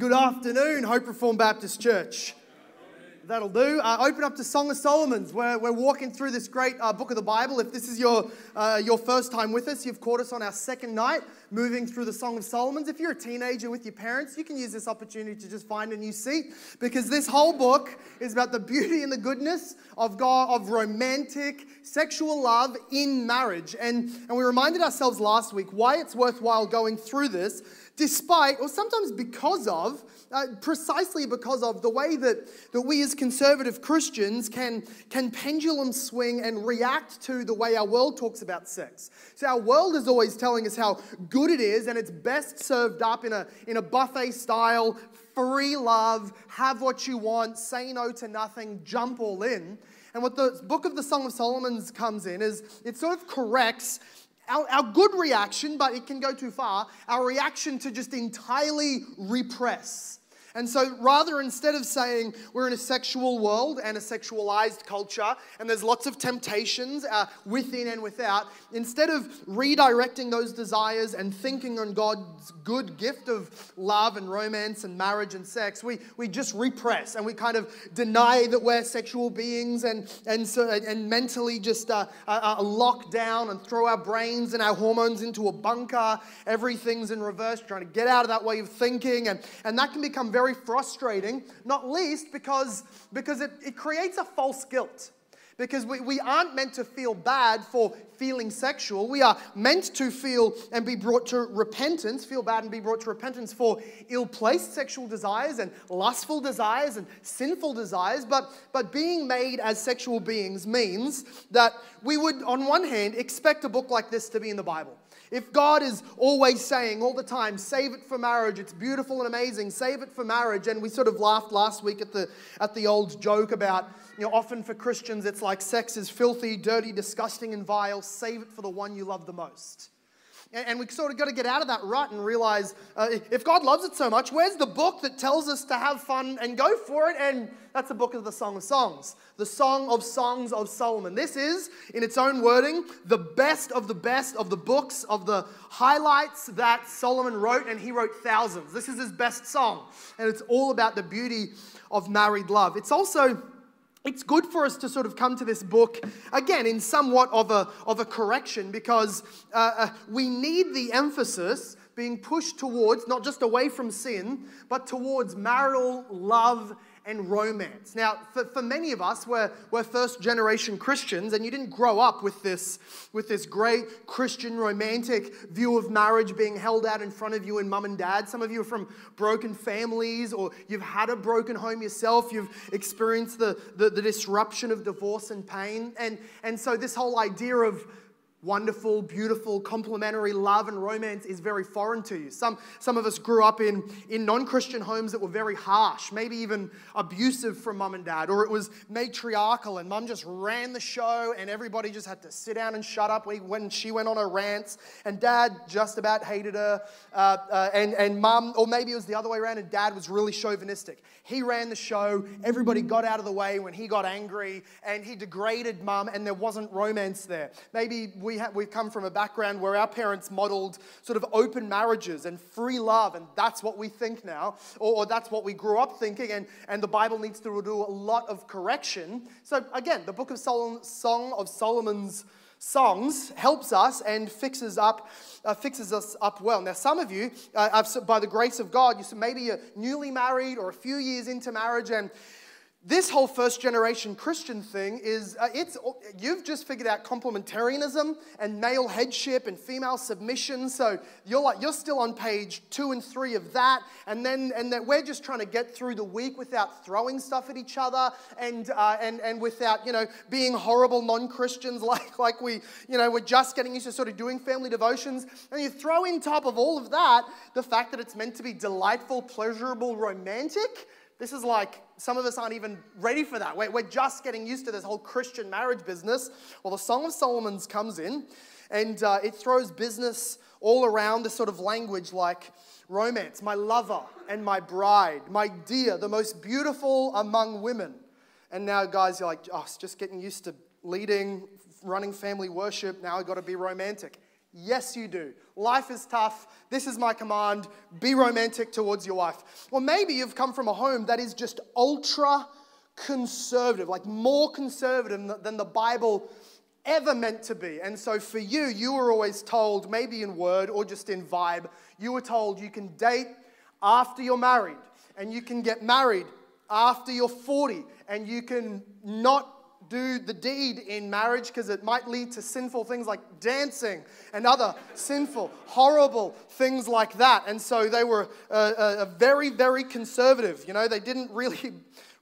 Good afternoon, Hope Reformed Baptist Church. That'll do. Uh, open up to Song of Solomon's. We're, we're walking through this great uh, book of the Bible. If this is your, uh, your first time with us, you've caught us on our second night moving through the Song of Solomon's. If you're a teenager with your parents, you can use this opportunity to just find a new seat because this whole book is about the beauty and the goodness of God, of romantic sexual love in marriage. And, and we reminded ourselves last week why it's worthwhile going through this despite, or sometimes because of, uh, precisely because of the way that, that we as conservative Christians can, can pendulum swing and react to the way our world talks about sex. So, our world is always telling us how good it is, and it's best served up in a, in a buffet style, free love, have what you want, say no to nothing, jump all in. And what the book of the Song of Solomon's comes in is it sort of corrects our, our good reaction, but it can go too far, our reaction to just entirely repress. And so, rather, instead of saying we're in a sexual world and a sexualized culture, and there's lots of temptations uh, within and without, instead of redirecting those desires and thinking on God's good gift of love and romance and marriage and sex, we, we just repress and we kind of deny that we're sexual beings and, and, so, and mentally just uh, uh, uh lock down and throw our brains and our hormones into a bunker. Everything's in reverse, trying to get out of that way of thinking. And, and that can become very very frustrating, not least because, because it, it creates a false guilt. Because we, we aren't meant to feel bad for feeling sexual. We are meant to feel and be brought to repentance, feel bad and be brought to repentance for ill placed sexual desires and lustful desires and sinful desires. But, but being made as sexual beings means that we would, on one hand, expect a book like this to be in the Bible. If God is always saying all the time, save it for marriage, it's beautiful and amazing, save it for marriage, and we sort of laughed last week at the, at the old joke about, you know, often for Christians it's like sex is filthy, dirty, disgusting, and vile, save it for the one you love the most. And we sort of got to get out of that rut and realize uh, if God loves it so much, where's the book that tells us to have fun and go for it? And that's the book of the Song of Songs, the Song of Songs of Solomon. This is, in its own wording, the best of the best of the books, of the highlights that Solomon wrote, and he wrote thousands. This is his best song, and it's all about the beauty of married love. It's also it's good for us to sort of come to this book again in somewhat of a, of a correction because uh, uh, we need the emphasis being pushed towards not just away from sin, but towards marital love and romance. Now, for, for many of us, we're, we're first generation Christians, and you didn't grow up with this, with this great Christian romantic view of marriage being held out in front of you and mum and dad. Some of you are from broken families, or you've had a broken home yourself. You've experienced the, the, the disruption of divorce and pain. And, and so, this whole idea of wonderful, beautiful, complementary love and romance is very foreign to you. Some, some of us grew up in, in non Christian homes that were very harsh, maybe even abusive from mum and dad, or it was matriarchal and mum just ran the show and everybody just had to sit down and shut up when she went on her rants, and dad just about hated her, uh, uh, and, and mum, or maybe it was the other way around, and dad was really chauvinistic. He ran the show, everybody got out of the way when he got angry, and he degraded mum, and there wasn't romance there. Maybe we we ha- we've come from a background where our parents modeled sort of open marriages and free love, and that's what we think now, or, or that's what we grew up thinking, and, and the Bible needs to do a lot of correction. So, again, the book of Solomon, Song of Solomon's songs helps us and fixes up uh, fixes us up well now some of you uh, by the grace of god you maybe you're newly married or a few years into marriage and this whole first generation Christian thing is uh, it's you've just figured out complementarianism and male headship and female submission. So you're like you're still on page two and three of that, and then and that we're just trying to get through the week without throwing stuff at each other and uh, and and without you know being horrible non-Christians like like we you know we're just getting used to sort of doing family devotions, and you throw in top of all of that the fact that it's meant to be delightful, pleasurable, romantic this is like some of us aren't even ready for that. We're, we're just getting used to this whole Christian marriage business. Well, the Song of Solomon's comes in and uh, it throws business all around this sort of language like romance, my lover and my bride, my dear, the most beautiful among women. And now, guys, you're like, oh, just getting used to leading, running family worship. Now I've got to be romantic. Yes, you do. Life is tough. This is my command. Be romantic towards your wife. Or maybe you've come from a home that is just ultra conservative, like more conservative than the Bible ever meant to be. And so for you, you were always told, maybe in word or just in vibe, you were told you can date after you're married, and you can get married after you're 40, and you can not do the deed in marriage because it might lead to sinful things like dancing and other sinful, horrible things like that. And so they were a, a very, very conservative. You know, they didn't really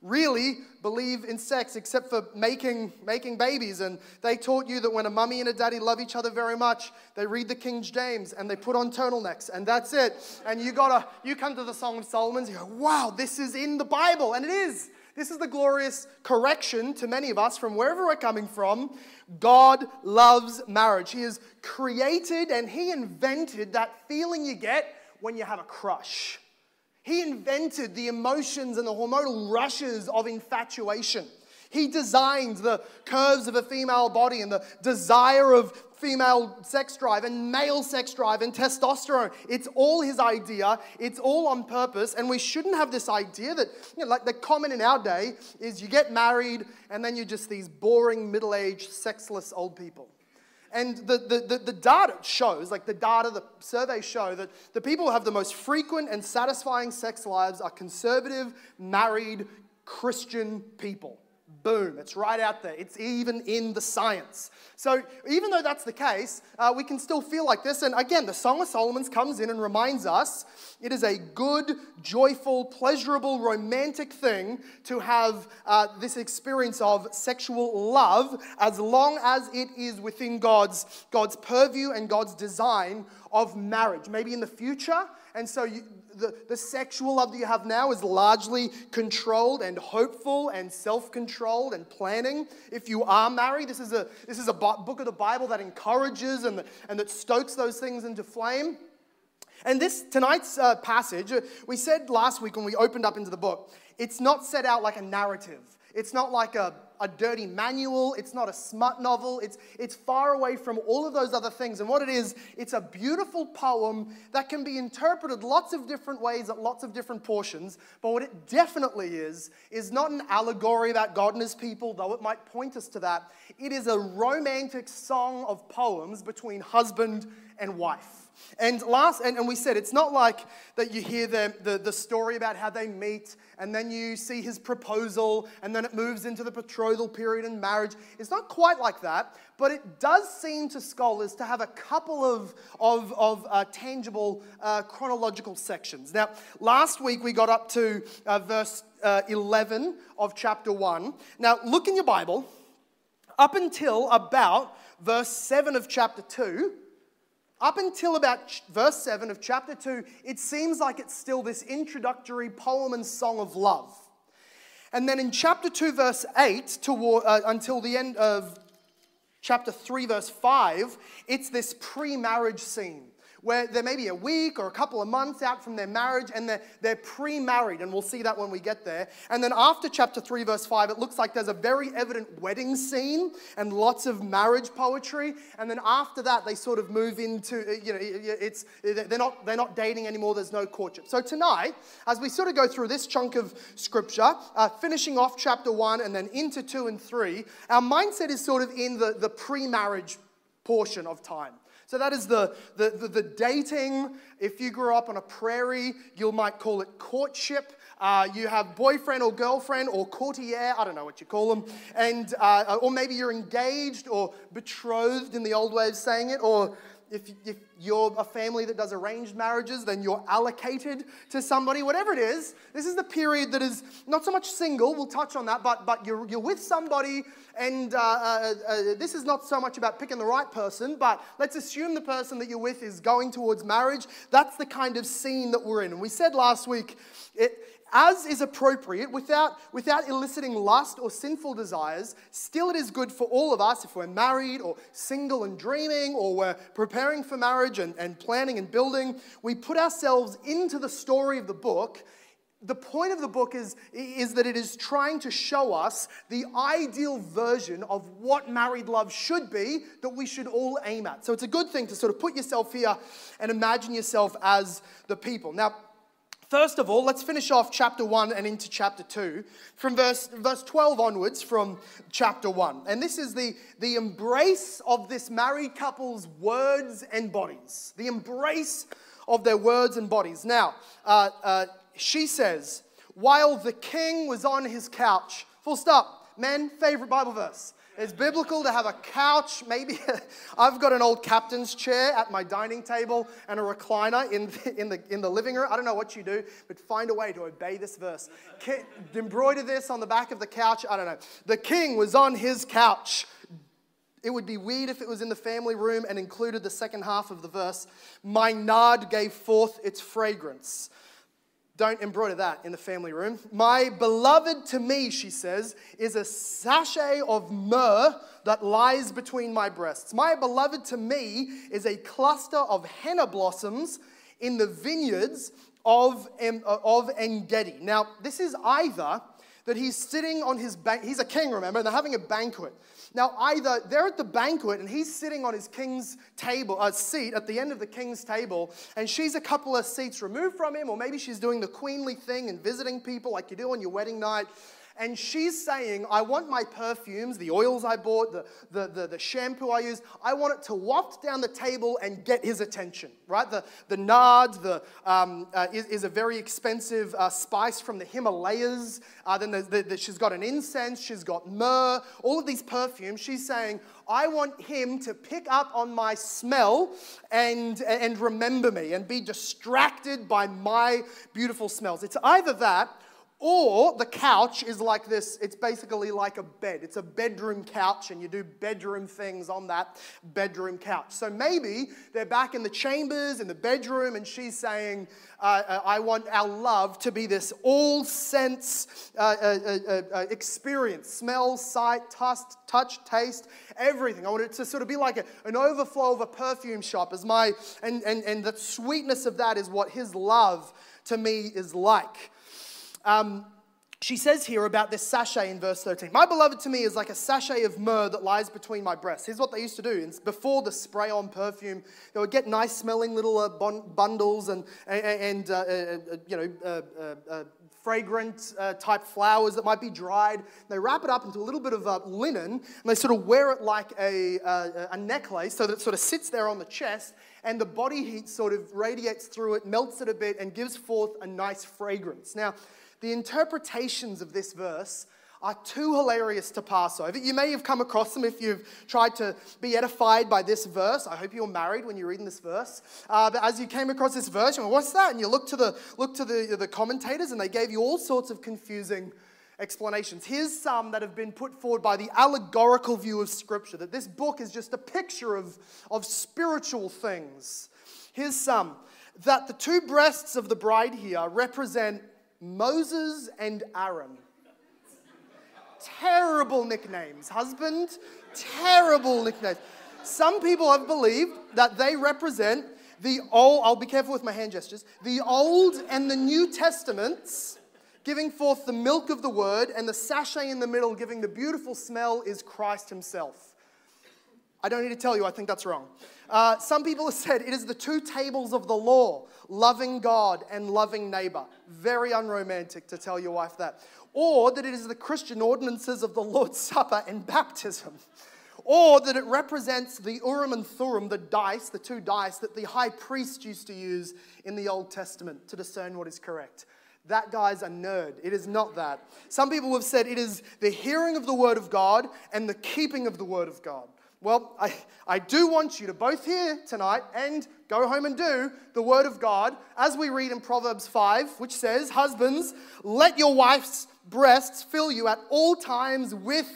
really believe in sex except for making, making babies. And they taught you that when a mummy and a daddy love each other very much, they read the King James and they put on turtlenecks, and that's it. And you gotta, you come to the Song of Solomon's, you go, wow, this is in the Bible, and it is. This is the glorious correction to many of us from wherever we're coming from. God loves marriage. He has created and He invented that feeling you get when you have a crush. He invented the emotions and the hormonal rushes of infatuation. He designed the curves of a female body and the desire of female sex drive and male sex drive and testosterone. It's all his idea. It's all on purpose. And we shouldn't have this idea that, you know, like the common in our day is you get married and then you're just these boring, middle aged, sexless old people. And the, the, the, the, data shows, like the data, the surveys show that the people who have the most frequent and satisfying sex lives are conservative, married, Christian people. Boom, it's right out there. It's even in the science. So, even though that's the case, uh, we can still feel like this. And again, the Song of Solomon's comes in and reminds us it is a good, joyful, pleasurable, romantic thing to have uh, this experience of sexual love as long as it is within God's, God's purview and God's design of marriage. Maybe in the future, and so you, the, sexual love that you have now is largely controlled and hopeful and self controlled and planning. If you are married, this is a, this is a book of the Bible that encourages and, and that stokes those things into flame. And this tonight's uh, passage, we said last week when we opened up into the book, it's not set out like a narrative. It's not like a, a dirty manual. It's not a smut novel. It's, it's far away from all of those other things. And what it is, it's a beautiful poem that can be interpreted lots of different ways at lots of different portions. But what it definitely is, is not an allegory about God and his people, though it might point us to that. It is a romantic song of poems between husband and wife. And last, and, and we said it's not like that you hear the, the, the, story about how they meet and then you see his proposal and then it moves into the betrothal period and marriage. It's not quite like that, but it does seem to scholars to have a couple of, of, of uh, tangible uh, chronological sections. Now, last week we got up to uh, verse uh, 11 of chapter 1. Now, look in your Bible. Up until about verse 7 of chapter 2, up until about verse 7 of chapter 2, it seems like it's still this introductory poem and song of love. And then in chapter 2, verse 8, toward, uh, until the end of chapter 3, verse 5, it's this pre marriage scene where they're maybe a week or a couple of months out from their marriage and they're, they're pre married, and we'll see that when we get there. And then after chapter 3, verse 5, it looks like there's a very evident wedding scene and lots of marriage poetry. And then after that, they sort of move into, uh, you know, it's, they're, not, they're not dating anymore, there's no courtship. So tonight, as we sort of go through this chunk of scripture, uh, finishing off chapter 1 and then into 2 and 3, our mindset is sort of in the, the pre marriage portion of time. So that is the, the, the, the, dating. If you grew up on a prairie, you might call it courtship. Uh, you have boyfriend or girlfriend or courtier, I don't know what you call them, and, uh, or maybe you're engaged or betrothed in the old way of saying it, or if, if you're a family that does arranged marriages, then you're allocated to somebody, whatever it is. This is the period that is not so much single, we'll touch on that, but, but you're, you're with somebody, and uh, uh, uh, this is not so much about picking the right person, but let's assume the person that you're with is going towards marriage. That's the kind of scene that we're in. And we said last week, it, as is appropriate, without, without eliciting lust or sinful desires, still it is good for all of us if we're married or single and dreaming or we're preparing for marriage and, and planning and building. We put ourselves into the story of the book the point of the book is, is that it is trying to show us the ideal version of what married love should be that we should all aim at. So it's a good thing to sort of put yourself here and imagine yourself as the people. Now, First of all, let's finish off chapter 1 and into chapter 2 from verse, verse 12 onwards from chapter 1. And this is the, the embrace of this married couple's words and bodies. The embrace of their words and bodies. Now, uh, uh, she says, while the king was on his couch, full stop, men, favorite Bible verse. It's biblical to have a couch, maybe. I've got an old captain's chair at my dining table and a recliner in the, in, the, in the living room. I don't know what you do, but find a way to obey this verse. Embroider this on the back of the couch. I don't know. The king was on his couch. It would be weird if it was in the family room and included the second half of the verse. My nard gave forth its fragrance. Don't embroider that in the family room. My beloved to me, she says, is a sachet of myrrh that lies between my breasts. My beloved to me is a cluster of henna blossoms in the vineyards of, uh, of Engedi. Now, this is either that he's sitting on his bank, he's a king, remember, and they're having a banquet. Now, either they're at the banquet and he's sitting on his king's table, uh, seat at the end of the king's table, and she's a couple of seats removed from him, or maybe she's doing the queenly thing and visiting people like you do on your wedding night and she's saying, I want my perfumes, the oils I bought, the, the, the, the, shampoo I use, I want it to waft down the table and get his attention, right? The, the nard the, um, uh, is, is, a very expensive uh, spice from the Himalayas. Uh, then the, the, she's got an incense, she's got myrrh, all of these perfumes. She's saying, I want him to pick up on my smell and, and remember me and be distracted by my beautiful smells. It's either that or the couch is like this it's basically like a bed. It's a bedroom couch, and you do bedroom things on that bedroom couch. So maybe they're back in the chambers, in the bedroom, and she's saying, uh, uh I want our love to be this all sense uh, uh, uh, uh, experience smell, sight, touch, touch, taste, everything. I want it to sort of be like a, an overflow of a perfume shop, as my, and, and, and the sweetness of that is what his love to me is like. Um, she says here about this sachet in verse 13. My beloved to me is like a sachet of myrrh that lies between my breasts. Here's what they used to do. Before the spray on perfume, they would get nice smelling little uh, bundles and, and uh, uh, uh you know, uh, uh, fragrant type flowers that might be dried. They wrap it up into a little bit of linen and they sort of wear it like a, a necklace so that it sort of sits there on the chest and the body heat sort of radiates through it, melts it a bit, and gives forth a nice fragrance. Now, the interpretations of this verse are too hilarious to pass over. You may have come across them if you've tried to be edified by this verse. I hope you're married when you're reading this verse. Uh, but as you came across this verse, you went, what's that? And you look to the look to the, the commentators, and they gave you all sorts of confusing explanations. Here's some that have been put forward by the allegorical view of Scripture that this book is just a picture of, of spiritual things. Here's some that the two breasts of the bride here represent Moses and Aaron. Terrible nicknames. Husband, terrible nicknames. Some people have believed that they represent the old, I'll be careful with my hand gestures, the Old and the New Testaments, giving forth the milk of the word, and the sachet in the middle giving the beautiful smell is Christ Himself. I don't need to tell you, I think that's wrong. Uh, some people have said it is the two tables of the law loving God and loving neighbor. Very unromantic to tell your wife that. Or that it is the Christian ordinances of the Lord's Supper and baptism. Or that it represents the Urim and Thummim, the dice, the two dice that the high priest used to use in the Old Testament to discern what is correct. That guy's a nerd. It is not that. Some people have said it is the hearing of the word of God and the keeping of the word of God. Well, I, I do want you to both hear tonight and go home and do the word of God as we read in Proverbs 5, which says, Husbands, let your wife's breasts fill you at all times with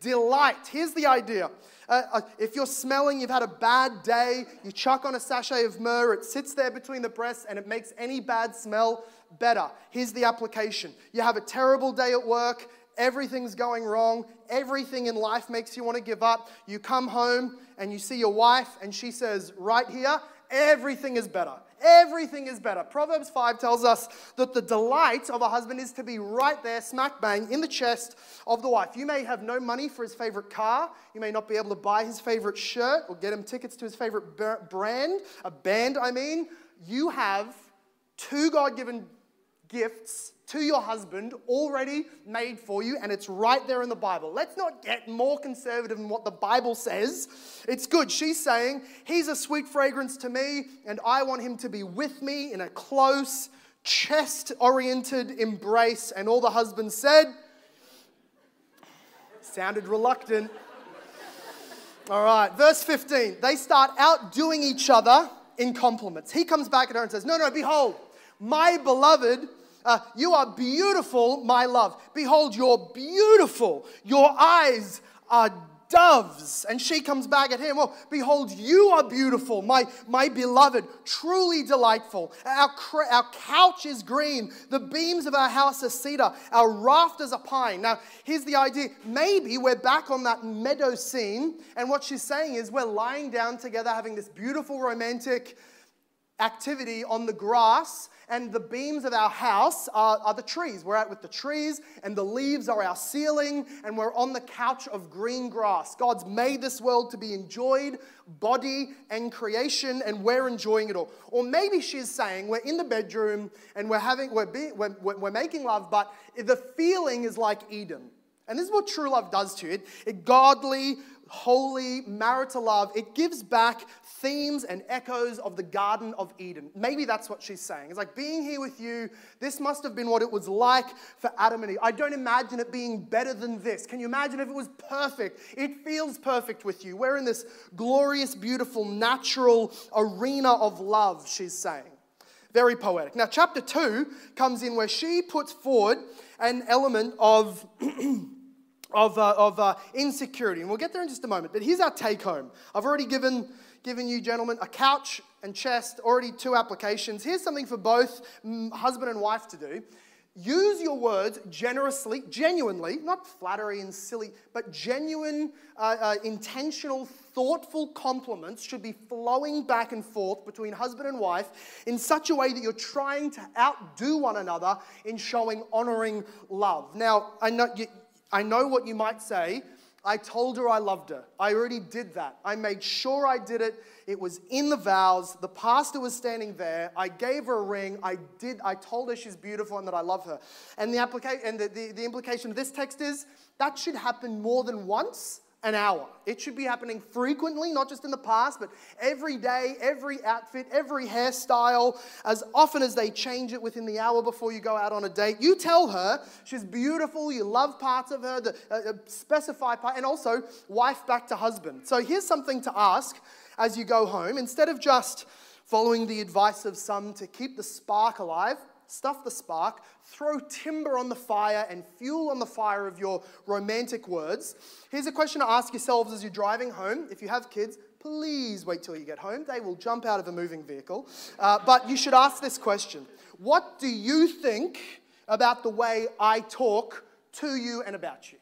delight. Here's the idea. Uh, uh, if you're smelling, you've had a bad day, you chuck on a sachet of myrrh, it sits there between the breasts and it makes any bad smell better. Here's the application. You have a terrible day at work, everything's going wrong, everything in life makes you want to give up. You come home and you see your wife, and she says, Right here, everything is better. Everything is better. Proverbs 5 tells us that the delight of a husband is to be right there, smack bang, in the chest of the wife. You may have no money for his favorite car. You may not be able to buy his favorite shirt or get him tickets to his favorite brand, a band, I mean. You have two God given gifts to your husband already made for you, and it's right there in the Bible. Let's not get more conservative than what the Bible says. It's good. She's saying, He's a sweet fragrance to me, and I want him to be with me in a close, chest oriented embrace. And all the husband said, sounded reluctant. All right, verse 15. They start outdoing each other in compliments. He comes back at her and says, No, no, behold, my beloved uh, you are beautiful, my love. Behold, you're beautiful. Your eyes are doves. And she comes back at him. Well, behold, you are beautiful, my, my beloved, truly delightful. Our, our couch is green. The beams of our house are cedar. Our rafters are pine. Now, here's the idea. Maybe we're back on that meadow scene. And what she's saying is we're lying down together, having this beautiful romantic activity on the grass, and the beams of our house are, are, the trees. We're out with the trees, and the leaves are our ceiling, and we're on the couch of green grass. God's made this world to be enjoyed, body and creation, and we're enjoying it all. Or maybe she's saying we're in the bedroom and we're having we're, be, we're, we're making love, but the feeling is like Eden. And this is what true love does to you. It, it godly, holy marital love, it gives back themes and echoes of the Garden of Eden. Maybe that's what she's saying. It's like being here with you, this must have been what it was like for Adam and Eve. I don't imagine it being better than this. Can you imagine if it was perfect? It feels perfect with you. We're in this glorious, beautiful, natural arena of love, she's saying. Very poetic. Now, chapter 2 comes in where she puts forward an element of. of, uh, of uh, insecurity. And we'll get there in just a moment. But here's our take home. I've already given, given you, gentlemen, a couch and chest, already two applications. Here's something for both mm, husband and wife to do. Use your words generously, genuinely, not flattery and silly, but genuine, uh, uh, intentional, thoughtful compliments should be flowing back and forth between husband and wife in such a way that you're trying to outdo one another in showing honoring love. Now, I know you, I know what you might say. I told her I loved her. I already did that. I made sure I did it. It was in the vows. The pastor was standing there. I gave her a ring. I did. I told her she's beautiful and that I love her. And the application and the, the, the implication of this text is that should happen more than once an hour. It should be happening frequently, not just in the past, but every day, every outfit, every hairstyle, as often as they change it within the hour before you go out on a date. You tell her she's beautiful, you love parts of her, the uh, uh specify part, and also wife back to husband. So here's something to ask as you go home. Instead of just following the advice of some to keep the spark alive, stuff the spark, throw timber on the fire and fuel on the fire of your romantic words. Here's a question to ask yourselves as you're driving home. If you have kids, please wait till you get home. They will jump out of a moving vehicle. Uh, but you should ask this question What do you think about the way I talk to you and about you?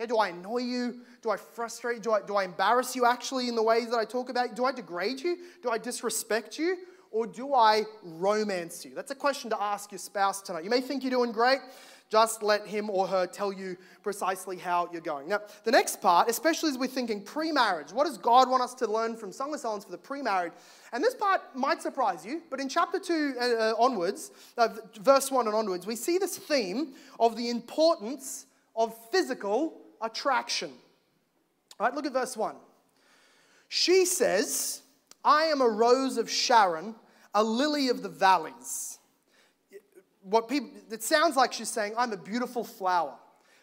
Okay, do I annoy you? Do I frustrate you? Do I, do I embarrass you actually in the ways that I talk about you? Do I degrade you? Do I disrespect you? Or do I romance you? That's a question to ask your spouse tonight. You may think you're doing great. Just let him or her tell you precisely how you're going. Now, the next part, especially as we're thinking pre marriage, what does God want us to learn from Song of Songs for the pre married? And this part might surprise you, but in chapter 2 uh, uh, onwards, uh, verse 1 and onwards, we see this theme of the importance of physical attraction. All right, look at verse 1. She says, I am a rose of Sharon, a lily of the valleys. What people, it sounds like she's saying, I'm a beautiful flower.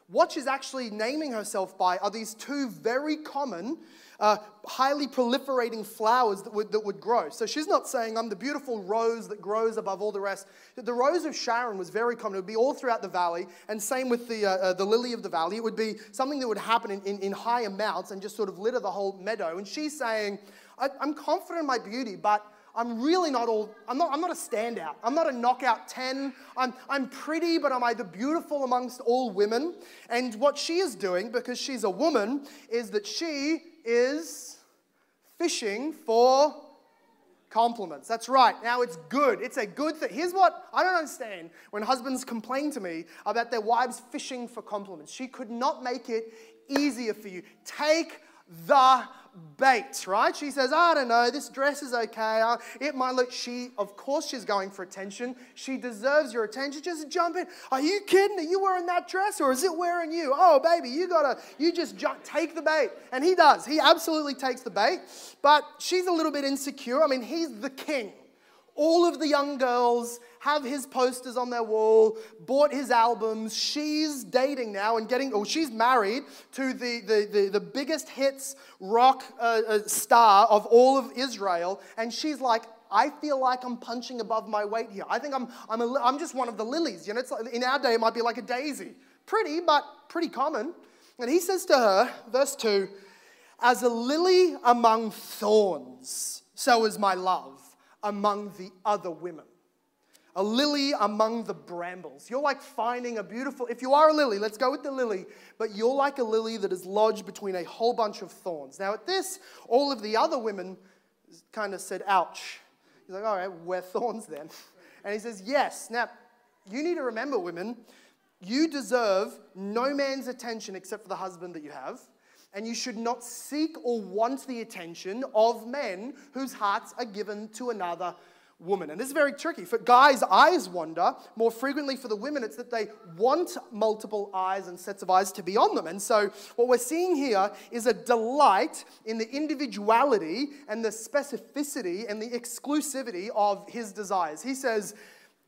What she's actually naming herself by are these two very common, uh, highly proliferating flowers that would, that would grow. So she's not saying, I'm the beautiful rose that grows above all the rest. The rose of Sharon was very common. It would be all throughout the valley, and same with the, uh, uh, the lily of the valley. It would be something that would happen in, in, in high amounts and just sort of litter the whole meadow. And she's saying, I, am confident in my beauty, but I'm really not all, I'm not, I'm not a standout. I'm not a knockout 10. I'm, I'm pretty, but am I the beautiful amongst all women? And what she is doing, because she's a woman, is that she is fishing for compliments. That's right. Now it's good. It's a good thing. Here's what I don't understand when husbands complain to me about their wives fishing for compliments. She could not make it easier for you. Take the bait, right? She says, I don't know, this dress is okay. It might look, she, of course, she's going for attention. She deserves your attention. Just jump in. Are you kidding? Are you wearing that dress or is it wearing you? Oh, baby, you gotta, you just jump, take the bait. And he does. He absolutely takes the bait. But she's a little bit insecure. I mean, he's the king. All of the young girls have his posters on their wall, bought his albums. She's dating now and getting, or she's married to the, the, the, the biggest hits rock uh, uh, star of all of Israel. And she's like, I feel like I'm punching above my weight here. I think I'm, I'm, a, I'm just one of the lilies. You know, it's like, in our day, it might be like a daisy. Pretty, but pretty common. And he says to her, verse 2 As a lily among thorns, so is my love among the other women a lily among the brambles. You're like finding a beautiful, if you are a lily, let's go with the lily, but you're like a lily that is lodged between a whole bunch of thorns. Now, at this, all of the other women kind of said, ouch. He's like, all right, we're thorns then. And he says, yes. Now, you need to remember, women, you deserve no man's attention except for the husband that you have. And you should not seek or want the attention of men whose hearts are given to another woman. And this is very tricky. For guys, eyes wander. More frequently for the women, it's that they want multiple eyes and sets of eyes to be on them. And so, what we're seeing here is a delight in the individuality and the specificity and the exclusivity of his desires. He says,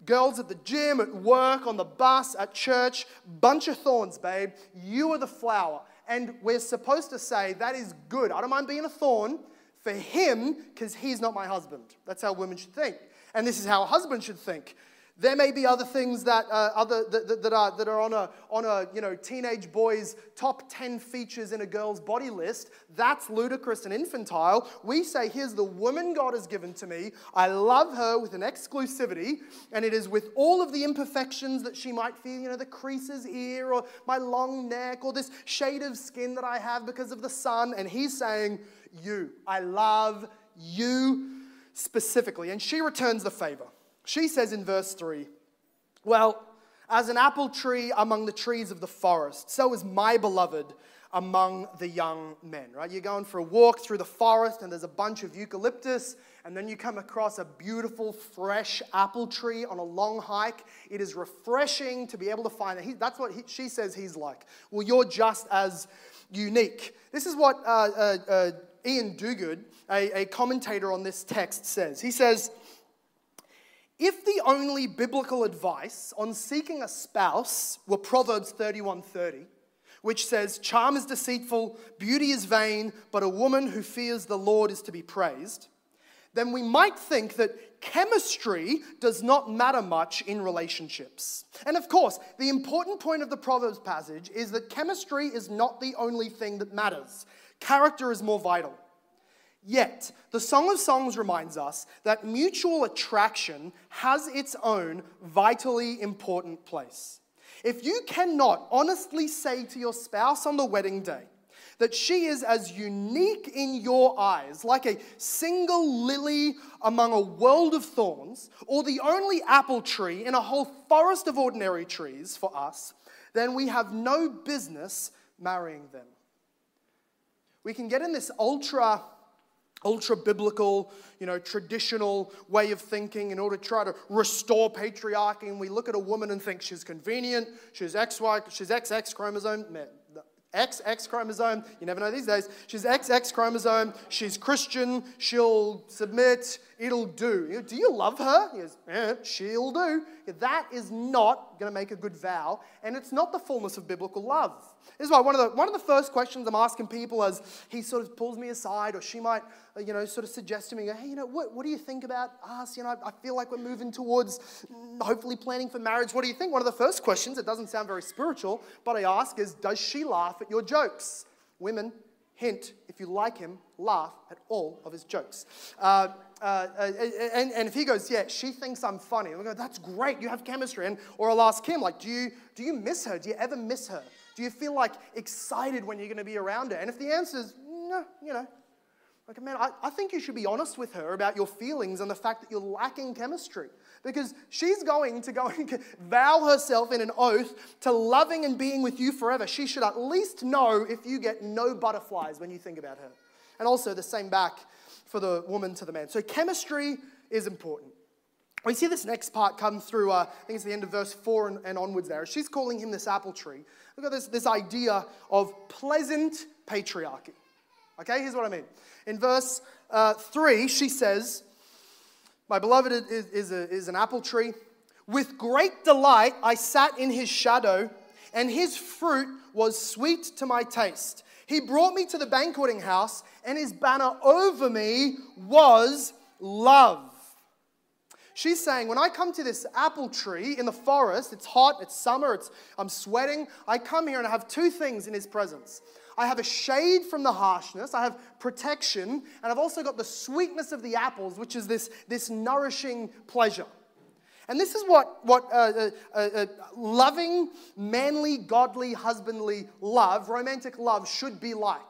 Girls at the gym, at work, on the bus, at church, bunch of thorns, babe. You are the flower. And we're supposed to say, that is good. I don't mind being a thorn for him because he's not my husband. That's how women should think. And this is how a husband should think. There may be other things that, uh, other, that, that, are, that are on a, on a you know, teenage boy's top 10 features in a girl's body list. That's ludicrous and infantile. We say, here's the woman God has given to me. I love her with an exclusivity, and it is with all of the imperfections that she might feel, you know, the creases here, or my long neck, or this shade of skin that I have because of the sun. And he's saying, you. I love you specifically. And she returns the favor. She says in verse 3 Well, as an apple tree among the trees of the forest, so is my beloved among the young men, right? You're going for a walk through the forest and there's a bunch of eucalyptus, and then you come across a beautiful, fresh apple tree on a long hike. It is refreshing to be able to find that. that's what he, she says he's like. Well, you're just as unique. This is what uh, uh, uh, Iain Duguid, a, a commentator on this text, says. He says, if the only biblical advice on seeking a spouse were Proverbs 31:30, which says, Charm is deceitful, beauty is vain, but a woman who fears the Lord is to be praised, then we might think that chemistry does not matter much in relationships. And of course, the important point of the Proverbs passage is that chemistry is not the only thing that matters. Character is more vital. Yet, the Song of Songs reminds us that mutual attraction has its own vitally important place. If you cannot honestly say to your spouse on the wedding day that she is as unique in your eyes, like a single lily among a world of thorns, or the only apple tree in a whole forest of ordinary trees for us, then we have no business marrying them we can get in this ultra ultra biblical, you know, traditional way of thinking in order to try to restore patriarchy. And we look at a woman and think she's convenient, she's XY, she's XX chromosome. XX chromosome, you never know these days. She's XX chromosome, she's Christian, she'll submit, it'll do. Do you love her? He goes, eh, she'll do. That is not going to make a good vow, and it's not the fullness of biblical love. This is why one of, the, one of the first questions I'm asking people as he sort of pulls me aside, or she might, uh, you know, sort of suggest to me, hey, you know, what, what do you think about us? You know, I feel like we're moving towards mm, hopefully planning for marriage. What do you think? One of the first questions, it doesn't sound very spiritual, but I ask is, does she laugh at your jokes? Women, hint, if you like him, laugh at all of his jokes. Uh, uh, uh, and, and if he goes, yeah, she thinks I'm funny, we go, that's great, you have chemistry. And, or I'll ask him, like, do you, do you miss her? Do you ever miss her? Do you feel like excited when you're going to be around her? And if the answer is no, you know, Like, man, I, I think you should be honest with her about your feelings and the fact that you're lacking chemistry. Because she's going to go and vow herself in an oath to loving and being with you forever. She should at least know if you get no butterflies when you think about her. And also the same back for the woman to the man. So chemistry is important. We see this next part come through, uh, I think it's the end of verse 4 and, and onwards there. She's calling him this apple tree. Look at this, this idea of pleasant patriarchy. Okay, here's what I mean. In verse uh, 3, she says, My beloved is, is, a, is an apple tree. With great delight I sat in his shadow, and his fruit was sweet to my taste. He brought me to the banqueting house, and his banner over me was love. She's saying, when I come to this apple tree in the forest, it's hot, it's summer, it's, I'm sweating. I come here and I have two things in his presence. I have a shade from the harshness, I have protection, and I've also got the sweetness of the apples, which is this, this nourishing pleasure. And this is what, what uh, uh, uh, loving, manly, godly, husbandly love, romantic love, should be like.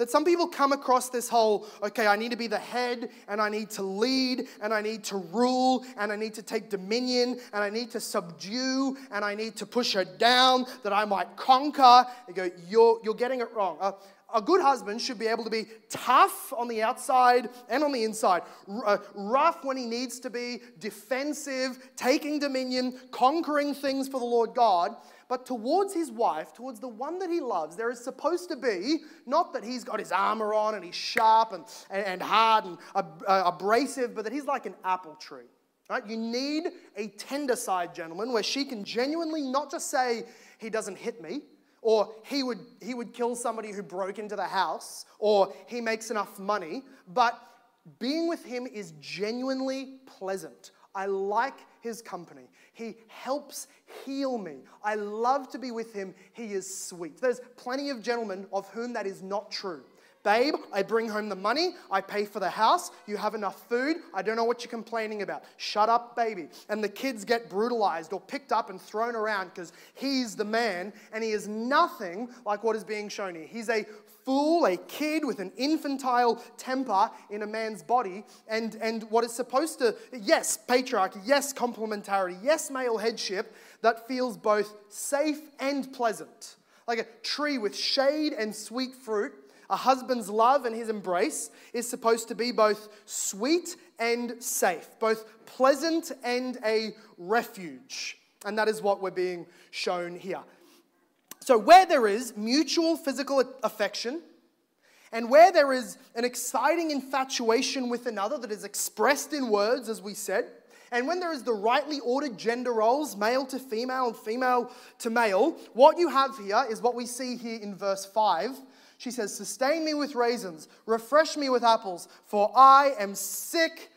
That some people come across this whole, okay, I need to be the head and I need to lead and I need to rule and I need to take dominion and I need to subdue and I need to push her down that I might conquer. They go, you're, you're getting it wrong. Uh, a good husband should be able to be tough on the outside and on the inside, R- uh, rough when he needs to be, defensive, taking dominion, conquering things for the Lord God. But towards his wife, towards the one that he loves, there is supposed to be not that he's got his armor on and he's sharp and, and, and hard and uh, abrasive, but that he's like an apple tree. Right? You need a tender side gentleman where she can genuinely not just say, he doesn't hit me, or he would, he would kill somebody who broke into the house, or he makes enough money, but being with him is genuinely pleasant. I like his company. He helps heal me. I love to be with him. He is sweet. There's plenty of gentlemen of whom that is not true. Babe, I bring home the money. I pay for the house. You have enough food. I don't know what you're complaining about. Shut up, baby. And the kids get brutalized or picked up and thrown around because he's the man and he is nothing like what is being shown here. He's a fool, a kid with an infantile temper in a man's body, and, and what is supposed to, yes, patriarchy, yes, complementarity, yes, male headship, that feels both safe and pleasant. Like a tree with shade and sweet fruit, a husband's love and his embrace is supposed to be both sweet and safe, both pleasant and a refuge. And that is what we're being shown here. So, where there is mutual physical affection, and where there is an exciting infatuation with another that is expressed in words, as we said, and when there is the rightly ordered gender roles, male to female and female to male, what you have here is what we see here in verse 5. She says, Sustain me with raisins, refresh me with apples, for I am sick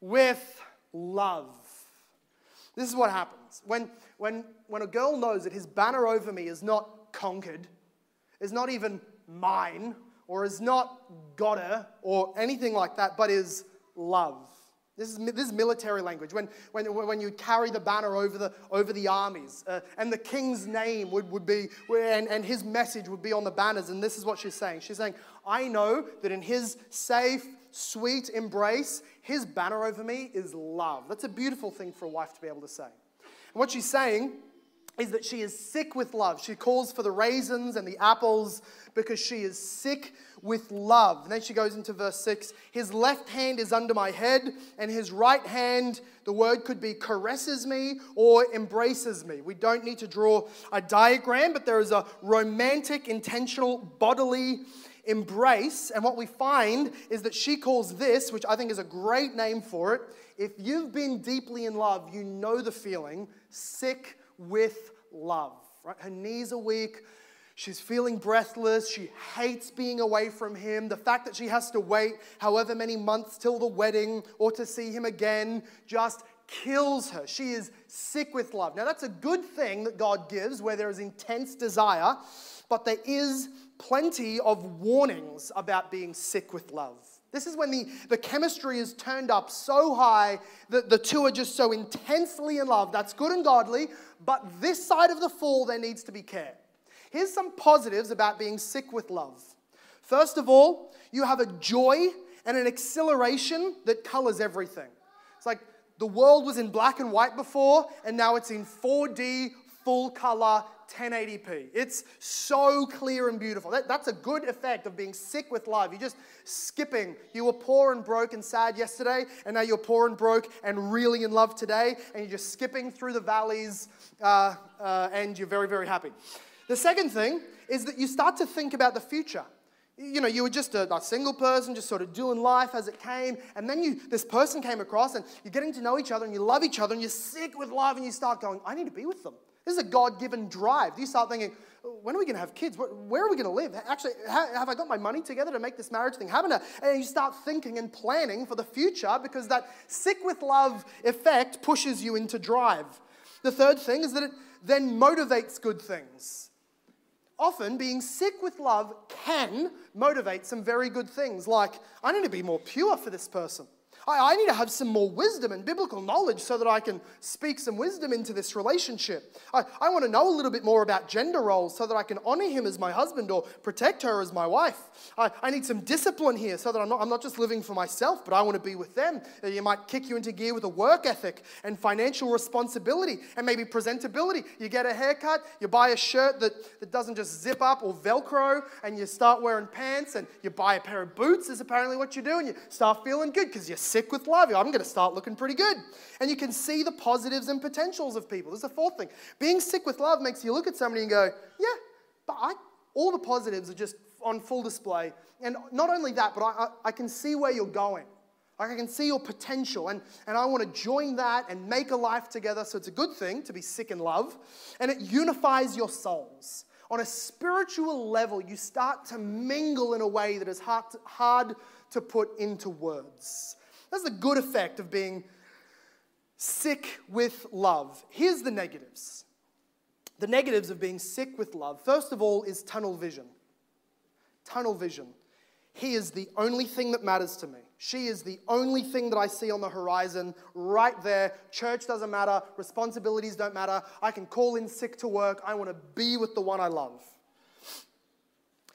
with love. This is what happens. When, when, when a girl knows that his banner over me is not conquered, is not even mine, or is not got her, or anything like that, but is love. This is, this is military language. When, when, when you carry the banner over the, over the armies, uh, and the king's name would, would be, and, and his message would be on the banners, and this is what she's saying. She's saying, I know that in his safe, sweet embrace, his banner over me is love. That's a beautiful thing for a wife to be able to say. And what she's saying is that she is sick with love. She calls for the raisins and the apples because she is sick with love. And then she goes into verse 6 His left hand is under my head, and his right hand, the word could be caresses me or embraces me. We don't need to draw a diagram, but there is a romantic, intentional, bodily embrace. And what we find is that she calls this, which I think is a great name for it, if you've been deeply in love, you know the feeling sick with love. Right? Her knees are weak. She's feeling breathless. She hates being away from him. The fact that she has to wait however many months till the wedding or to see him again just kills her. She is sick with love. Now, that's a good thing that God gives where there is intense desire, but there is plenty of warnings about being sick with love. This is when the, the chemistry is turned up so high that the two are just so intensely in love. That's good and godly, but this side of the fall, there needs to be care. Here's some positives about being sick with love. First of all, you have a joy and an acceleration that colors everything. It's like the world was in black and white before, and now it's in 4D, full color, 1080p. It's so clear and beautiful. That, that's a good effect of being sick with love. You're just skipping. You were poor and broke and sad yesterday, and now you're poor and broke and really in love today, and you're just skipping through the valleys, uh, uh, and you're very, very happy. The second thing is that you start to think about the future you know, you were just a, a, single person, just sort of doing life as it came, and then you, this person came across, and you're getting to know each other, and you love each other, and you're sick with love, and you start going, I need to be with them. This is a God given drive. You start thinking, when are we going to have kids? Where are we going to live? Actually, have I got my money together to make this marriage thing happen? And you start thinking and planning for the future because that sick with love effect pushes you into drive. The third thing is that it then motivates good things. Often, being sick with love can motivate some very good things, like, I need to be more pure for this person. I, I need to have some more wisdom and biblical knowledge so that I can speak some wisdom into this relationship. I, I want to know a little bit more about gender roles so that I can honor him as my husband or protect her as my wife. I, I need some discipline here so that I'm not, I'm not just living for myself, but I want to be with them. You might kick you into gear with a work ethic and financial responsibility and maybe presentability. You get a haircut, you buy a shirt that, that doesn't just zip up or Velcro, and you start wearing pants, and you buy a pair of boots, is apparently what you do, and you start feeling good because you're sick with love. I'm going to start looking pretty good. And you can see the positives and potentials of people. There's a fourth thing. Being sick with love makes you look at somebody and go, yeah, but I, all the positives are just on full display. And not only that, but I, I, I can see where you're going. Like I can see your potential, and, and I want to join that and make a life together. So it's a good thing to be sick in love, and it unifies your souls. On a spiritual level, you start to mingle in a way that is hard to, hard to put into words. That's the good effect of being sick with love. Here's the negatives. The negatives of being sick with love, first of all, is tunnel vision. Tunnel vision. He is the only thing that matters to me. She is the only thing that I see on the horizon right there. Church doesn't matter. Responsibilities don't matter. I can call in sick to work. I want to be with the one I love.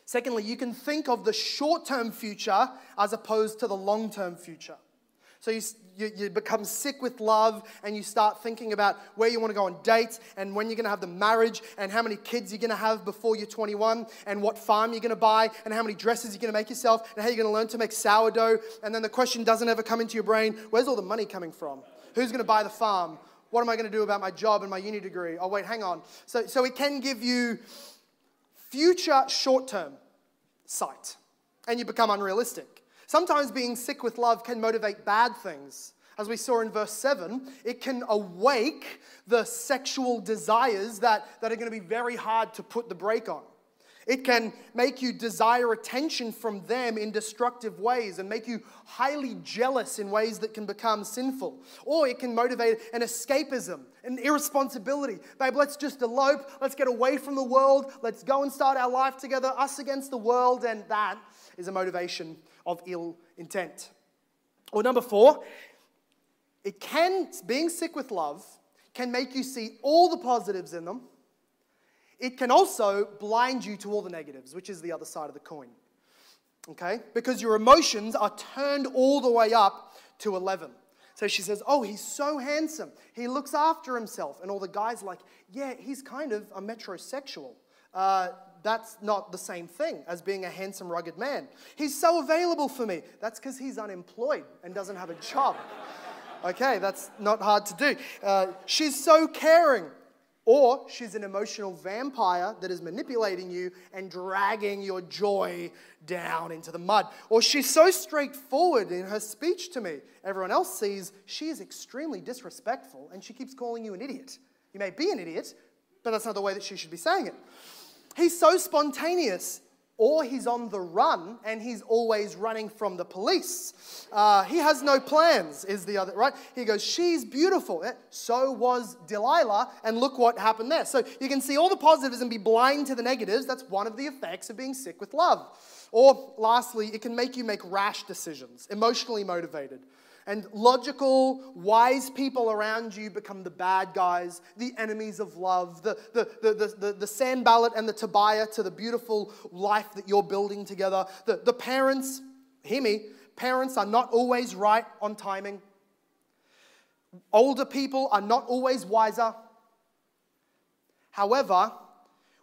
Secondly, you can think of the short term future as opposed to the long term future. So you, you, you, become sick with love and you start thinking about where you want to go on dates and when you're going to have the marriage and how many kids you're going to have before you're 21 and what farm you're going to buy and how many dresses you're going to make yourself and how you're going to learn to make sourdough. And then the question doesn't ever come into your brain where's all the money coming from? Who's going to buy the farm? What am I going to do about my job and my uni degree? Oh, wait, hang on. So, so it can give you future short term sight and you become unrealistic. Sometimes being sick with love can motivate bad things. As we saw in verse 7, it can awake the sexual desires that, that are going to be very hard to put the brake on. It can make you desire attention from them in destructive ways and make you highly jealous in ways that can become sinful. Or it can motivate an escapism, an irresponsibility. Babe, let's just elope. Let's get away from the world. Let's go and start our life together, us against the world. And that is a motivation of ill intent. Or number four, it can, being sick with love can make you see all the positives in them. It can also blind you to all the negatives, which is the other side of the coin. Okay? Because your emotions are turned all the way up to 11. So she says, Oh, he's so handsome. He looks after himself. And all the guys like, Yeah, he's kind of a metrosexual. Uh, that's not the same thing as being a handsome, rugged man. He's so available for me. That's because he's unemployed and doesn't have a job. Okay, that's not hard to do. Uh, she's so caring. Or she's an emotional vampire that is manipulating you and dragging your joy down into the mud. Or she's so straightforward in her speech to me. Everyone else sees she is extremely disrespectful and she keeps calling you an idiot. You may be an idiot, but that's not the way that she should be saying it. He's so spontaneous. Or he's on the run and he's always running from the police. Uh, he has no plans, is the other, right? He goes, She's beautiful. So was Delilah, and look what happened there. So you can see all the positives and be blind to the negatives. That's one of the effects of being sick with love. Or lastly, it can make you make rash decisions, emotionally motivated. And logical, wise people around you become the bad guys, the enemies of love, the, the, the, the, the, the and the Tobiah to the beautiful life that you're building together. The, the parents, hear me, parents are not always right on timing. Older people are not always wiser. However,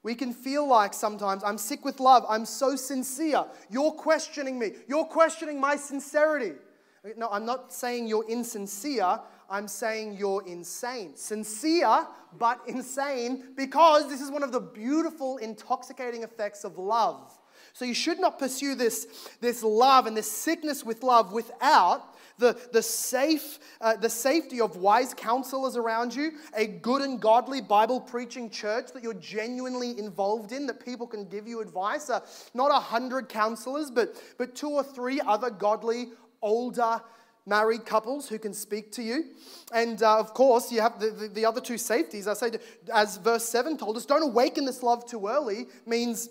we can feel like sometimes I'm sick with love. I'm so sincere. You're questioning me. You're questioning my sincerity. No, I'm not saying you're insincere. I'm saying you're insane. Sincere, but insane because this is one of the beautiful, intoxicating effects of love. So you should not pursue this, this love and this sickness with love without the, the, safe, uh, the safety of wise counselors around you, a good and godly Bible preaching church that you're genuinely involved in, that people can give you advice. Uh, not a hundred counselors, but, but two or three other godly, older, married couples who can speak to you. And uh, of course, you have the, the, the, other two safeties. I say, as verse 7 told us, don't awaken this love too early, means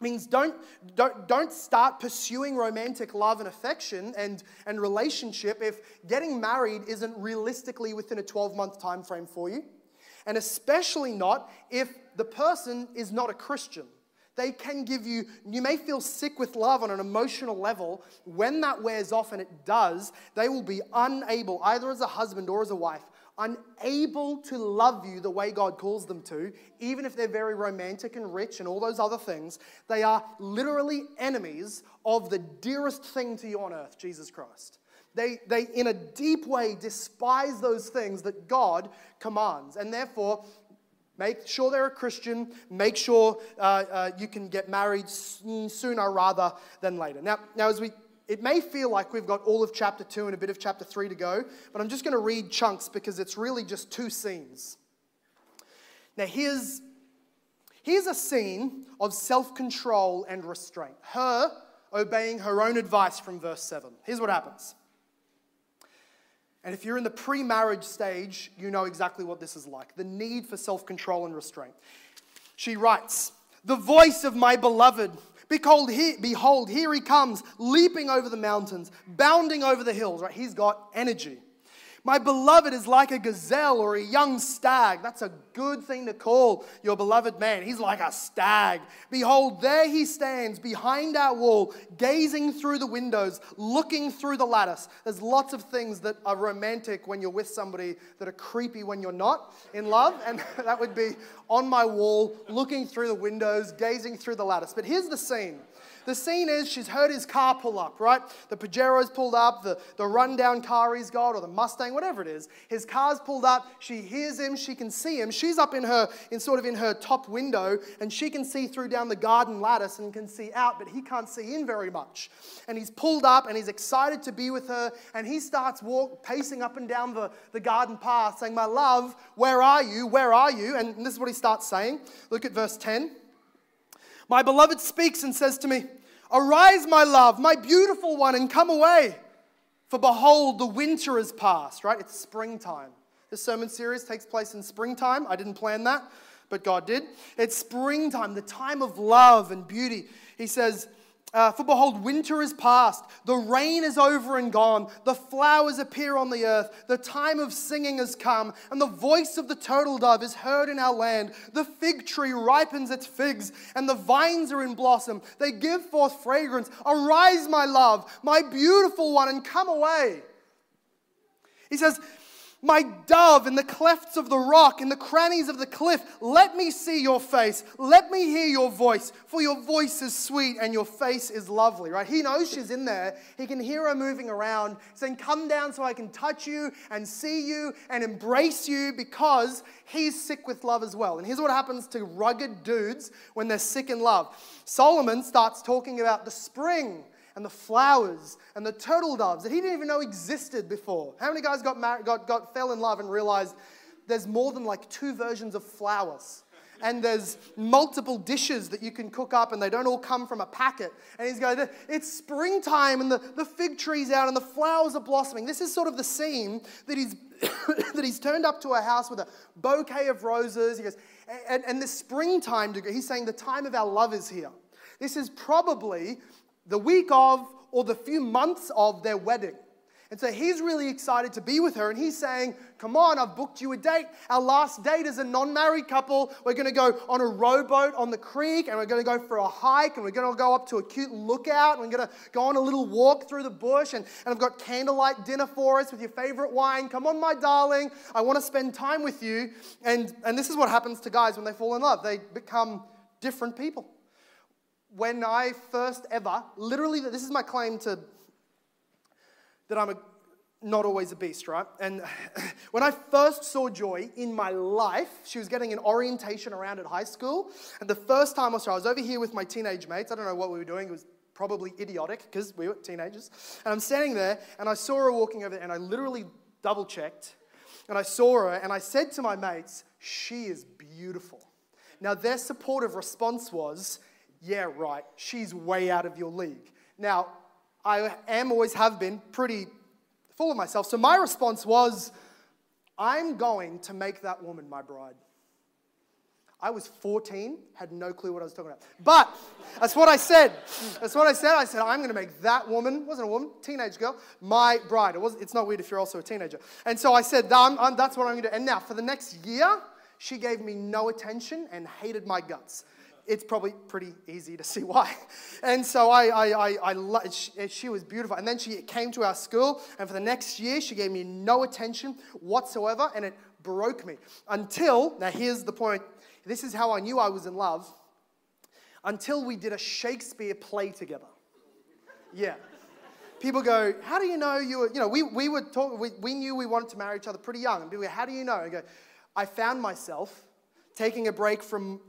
means don't, don't, don't start pursuing romantic love and affection and, and relationship if getting married isn't realistically within a 12 month time frame for you and especially not if the person is not a christian they can give you you may feel sick with love on an emotional level when that wears off and it does they will be unable either as a husband or as a wife unable to love you the way God calls them to, even if they're very romantic and rich and all those other things, they are literally enemies of the dearest thing to you on earth, Jesus Christ. They, they, in a deep way, despise those things that God commands. And therefore, make sure they're a Christian. Make sure uh, uh, you can get married sooner rather than later. Now, now as we it may feel like we've got all of chapter 2 and a bit of chapter 3 to go, but I'm just going to read chunks because it's really just two scenes. Now, here's, here's a scene of self control and restraint. Her obeying her own advice from verse 7. Here's what happens. And if you're in the pre marriage stage, you know exactly what this is like the need for self control and restraint. She writes, The voice of my beloved Behold, he, behold, here he comes, leaping over the mountains, bounding over the hills, right? He's got energy. My beloved is like a gazelle or a young stag. That's a good thing to call your beloved man. He's like a stag. Behold, there he stands behind our wall, gazing through the windows, looking through the lattice. There's lots of things that are romantic when you're with somebody that are creepy when you're not in love. And that would be on my wall, looking through the windows, gazing through the lattice. But here's the scene the scene is she's heard his car pull up, right? The Pajero's pulled up, the, the rundown car he's got, or the Mustang, whatever it is. His car's pulled up. She hears him. She can see him. She's up in her, in sort of in her top window, and she can see through down the garden lattice and can see out, but he can't see in very much. And he's pulled up and he's excited to be with her, and he starts walk, pacing up and down the, the garden path, saying, My love, where are you? Where are you? And this is what he starts saying. Look at verse 10. My beloved speaks and says to me, Arise, my love, my beautiful one, and come away. For behold, the winter is past, right? It's springtime. This sermon series takes place in springtime. I didn't plan that, but God did. It's springtime, the time of love and beauty. He says, uh, for behold, winter is past, the rain is over and gone, the flowers appear on the earth, the time of singing has come, and the voice of the turtle dove is heard in our land. The fig tree ripens its figs, and the vines are in blossom. They give forth fragrance. Arise, my love, my beautiful one, and come away. He says, my dove in the clefts of the rock, in the crannies of the cliff, let me see your face. Let me hear your voice, for your voice is sweet and your face is lovely, right? He knows she's in there. He can hear her moving around, saying, Come down so I can touch you and see you and embrace you because he's sick with love as well. And here's what happens to rugged dudes when they're sick in love Solomon starts talking about the spring and the flowers and the turtle doves that he didn't even know existed before. How many guys got, married, got, got fell in love and realized there's more than like two versions of flowers? and there's multiple dishes that you can cook up and they don't all come from a packet. And he's going, it's springtime and the, the fig tree's out and the flowers are blossoming. This is sort of the scene that he's, that he's turned up to a house with a bouquet of roses. He goes, and, and the springtime, he's saying the time of our love is here. This is probably the week of or the few months of their wedding. And so he's really excited to be with her, and he's saying, Come on, I've booked you a date. Our last date as a non married couple. We're going to go on a rowboat on the creek, and we're going to go for a hike, and we're going to go up to a cute lookout, and we're going to go on a little walk through the bush, and, and I've got candlelight dinner for us with your favorite wine. Come on, my darling. I want to spend time with you. And, and this is what happens to guys when they fall in love they become different people. When I first ever, literally, this is my claim to that I'm a, not always a beast, right? And when I first saw Joy in my life, she was getting an orientation around at high school. And the first time I saw her, I was over here with my teenage mates. I don't know what we were doing. It was probably idiotic because we were teenagers. And I'm standing there and I saw her walking over and I literally double checked and I saw her and I said to my mates, She is beautiful. Now, their supportive response was, Yeah, right, she's way out of your league. Now, I am, always have been, pretty full of myself. So my response was, I'm going to make that woman my bride. I was 14, had no clue what I was talking about. But that's what I said. That's what I said. I said, I'm going to make that woman, wasn't a woman, teenage girl, my bride. It was, it's not weird if you're also a teenager. And so I said, I'm, I'm, that's what I'm going to do. And now, for the next year, she gave me no attention and hated my guts it's probably pretty easy to see why. And so I, I, I, I she, she, was beautiful. And then she came to our school, and for the next year, she gave me no attention whatsoever, and it broke me. Until, now here's the point this is how I knew I was in love, until we did a Shakespeare play together. Yeah. People go, How do you know you were, you know, we, we were talking, we, we knew we wanted to marry each other pretty young. And people go, How do you know? I go, I found myself taking a break from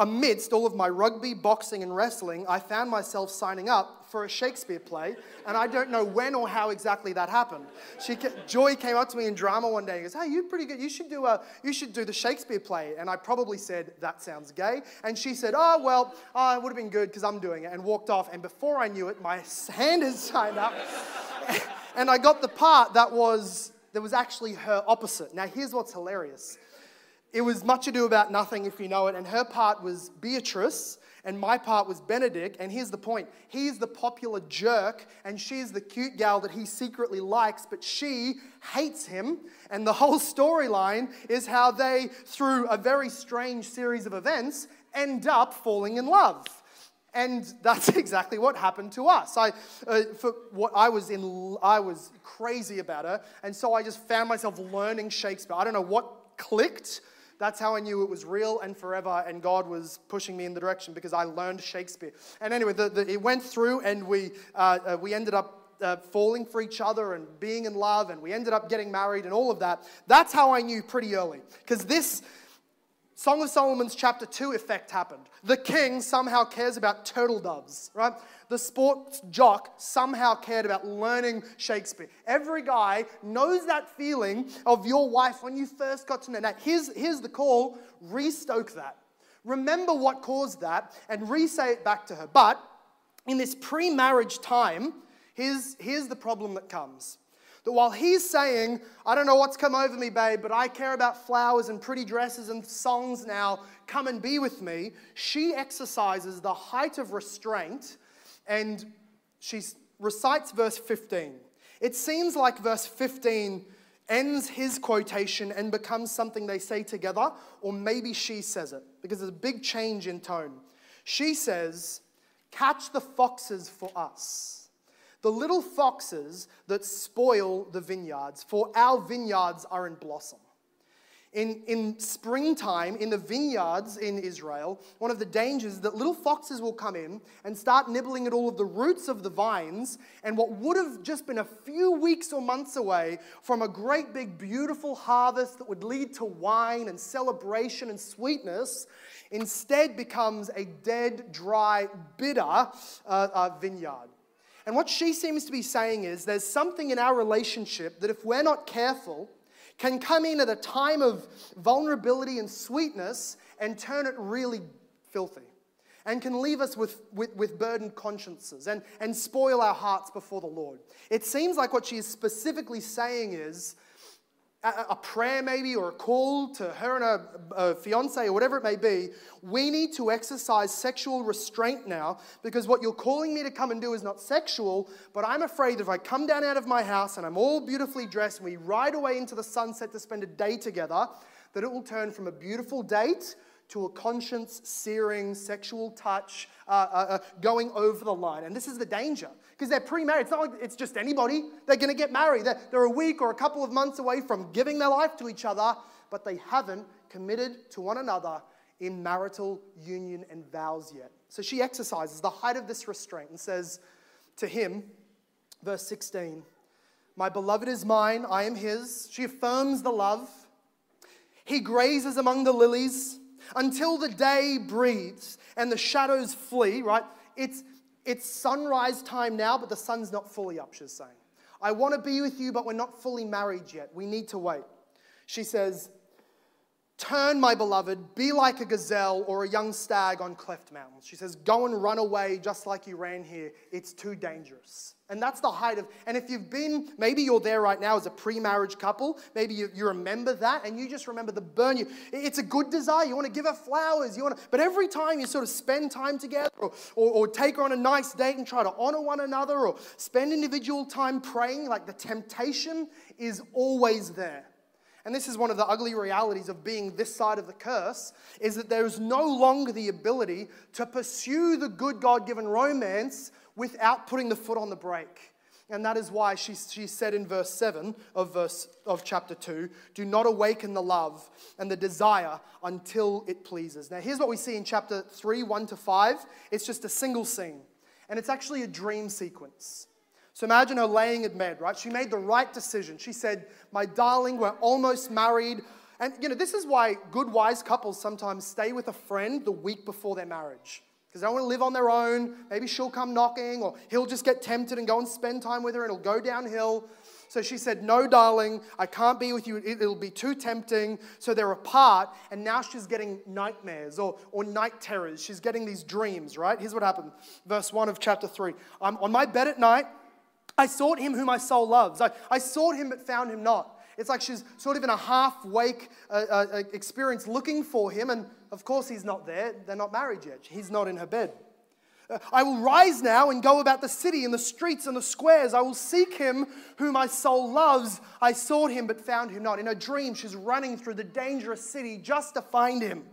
amidst all of my rugby, boxing, and wrestling, I found myself signing up for a Shakespeare play, and I don't know when or how exactly that happened. She, Joy came up to me in drama one day and goes, "Hey, you're pretty good. You should do a, you should do the Shakespeare play." And I probably said, "That sounds gay," and she said, "Oh well, oh, it would have been good because I'm doing it," and walked off. And before I knew it, my hand had signed up, and I got the part that was that was actually her opposite. Now here's what's hilarious it was Much Ado About Nothing, if you know it, and her part was Beatrice, and my part was Benedick. And here's the point he's the popular jerk, and she's the cute gal that he secretly likes, but she hates him. And the whole storyline is how they, through a very strange series of events, end up falling in love. And that's exactly what happened to us. I, uh, for what I was in, I was crazy about her, and so I just found myself learning Shakespeare. I don't know what clicked, that's how I knew it was real and forever, and God was pushing me in the direction because I learned Shakespeare. And anyway, the, the, it went through, and we, uh, uh, we ended up uh, falling for each other and being in love, and we ended up getting married and all of that. That's how I knew pretty early. Because this Song of Solomon's chapter 2 effect happened. The king somehow cares about turtle doves, right? the sports jock somehow cared about learning Shakespeare. Every guy knows that feeling of your wife when you first got to know. Now, here's, here's the call restoke that. Remember what caused that and re say it back to her. But in this pre marriage time, here's, here's the problem that comes. That while he's saying, I don't know what's come over me, babe, but I care about flowers and pretty dresses and songs now, come and be with me, she exercises the height of restraint and she recites verse 15. It seems like verse 15 ends his quotation and becomes something they say together, or maybe she says it, because there's a big change in tone. She says, Catch the foxes for us, the little foxes that spoil the vineyards, for our vineyards are in blossom. In, in springtime, in the vineyards in Israel, one of the dangers is that little foxes will come in and start nibbling at all of the roots of the vines. And what would have just been a few weeks or months away from a great big, beautiful harvest that would lead to wine and celebration and sweetness instead becomes a dead, dry, bitter uh, uh, vineyard. And what she seems to be saying is there's something in our relationship that if we're not careful, can come in at a time of vulnerability and sweetness and turn it really filthy and can leave us with, with, with, burdened consciences and, and spoil our hearts before the Lord. It seems like what she is specifically saying is a prayer maybe or a call to her and her, fiance or whatever it may be, we need to exercise sexual restraint now because what you're calling me to come and do is not sexual, but I'm afraid that if I come down out of my house and I'm all beautifully dressed and we ride away into the sunset to spend a day together, that it will turn from a beautiful date to a conscience searing sexual touch uh, uh, uh, going over the line. And this is the danger because they're pre married. It's not like it's just anybody. They're going to get married. They're, they're a week or a couple of months away from giving their life to each other, but they haven't committed to one another in marital union and vows yet. So she exercises the height of this restraint and says to him, verse 16, My beloved is mine, I am his. She affirms the love. He grazes among the lilies until the day breathes and the shadows flee, right? It's, it's sunrise time now, but the sun's not fully up, she's saying. I want to be with you, but we're not fully married yet. We need to wait. She says, Turn, my beloved, be like a gazelle or a young stag on cleft mountains. She says, Go and run away just like you ran here. It's too dangerous. And that's the height of, and if you've been, maybe you're there right now as a pre marriage couple, maybe you, you remember that and you just remember the burn. You, it's a good desire. You want to give her flowers. You want to, but every time you sort of spend time together or, or, or take her on a nice date and try to honor one another or spend individual time praying, like the temptation is always there and this is one of the ugly realities of being this side of the curse, is that there is no longer the ability to pursue the good God given romance without putting the foot on the brake. And that is why she, she said in verse 7 of, verse, of chapter 2 do not awaken the love and the desire until it pleases. Now, here's what we see in chapter 3 1 to 5. It's just a single scene, and it's actually a dream sequence. So imagine her laying in bed, right? She made the right decision. She said, My darling, we're almost married. And, you know, this is why good, wise couples sometimes stay with a friend the week before their marriage. Because they don't want to live on their own. Maybe she'll come knocking, or he'll just get tempted and go and spend time with her, and it'll go downhill. So she said, No, darling, I can't be with you. It'll be too tempting. So they're apart, and now she's getting nightmares or, or night terrors. She's getting these dreams, right? Here's what happened. Verse 1 of chapter 3. I'm on my bed at night. I sought him whom my soul loves. I, I sought him but found him not. It's like she's sort of in a half wake uh, uh, uh, experience looking for him, and of course he's not there. They're not married yet. He's not in her bed. Uh, I will rise now and go about the city and the streets and the squares. I will seek him whom my soul loves. I sought him but found him not. In a dream, she's running through the dangerous city just to find him.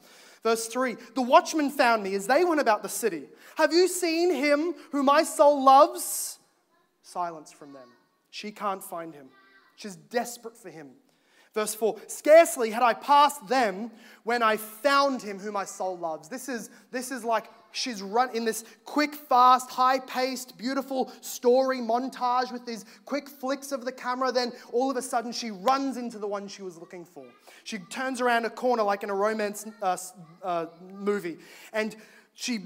Verse 3 The watchmen found me as they went about the city. Have you seen him whom my soul loves? silence from them. She can't find him. She's desperate for him. Verse 4 Scarcely had I passed them when I found him whom my soul loves. This is, this is like she's run in this quick, fast, high paced, beautiful story montage with these quick flicks of the camera. Then all of a sudden she runs into the one she was looking for. She turns around a corner like in a romance uh, uh, movie and she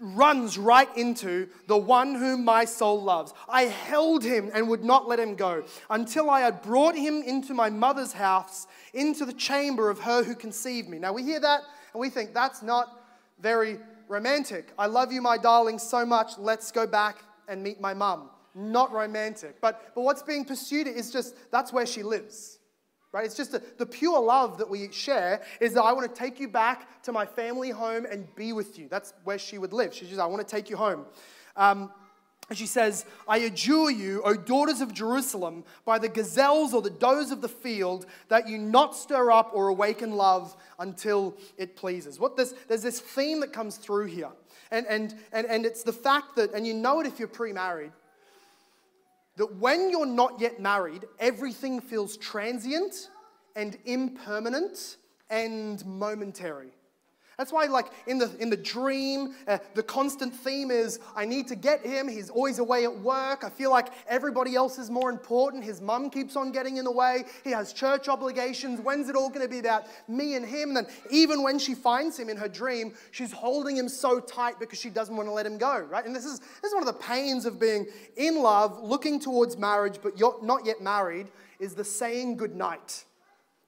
runs right into the one whom my soul loves. I held him and would not let him go until I had brought him into my mother's house, into the chamber of her who conceived me. Now we hear that and we think that's not very romantic. I love you, my darling, so much. Let's go back and meet my mum. Not romantic. But, but what's being pursued is just that's where she lives right? It's just a, the pure love that we share is that I want to take you back to my family home and be with you. That's where she would live. She says, I want to take you home. Um, and she says, I adjure you, O daughters of Jerusalem, by the gazelles or the does of the field, that you not stir up or awaken love until it pleases. What this, there's this theme that comes through here. And, and, and, and it's the fact that, and you know it if you're pre married, that when you're not yet married, everything feels transient and impermanent and momentary. That's why, like in the in the dream, uh, the constant theme is I need to get him. He's always away at work. I feel like everybody else is more important. His mum keeps on getting in the way. He has church obligations. When's it all going to be about me and him? And then even when she finds him in her dream, she's holding him so tight because she doesn't want to let him go. Right? And this is this is one of the pains of being in love, looking towards marriage, but you're not yet married. Is the saying good night.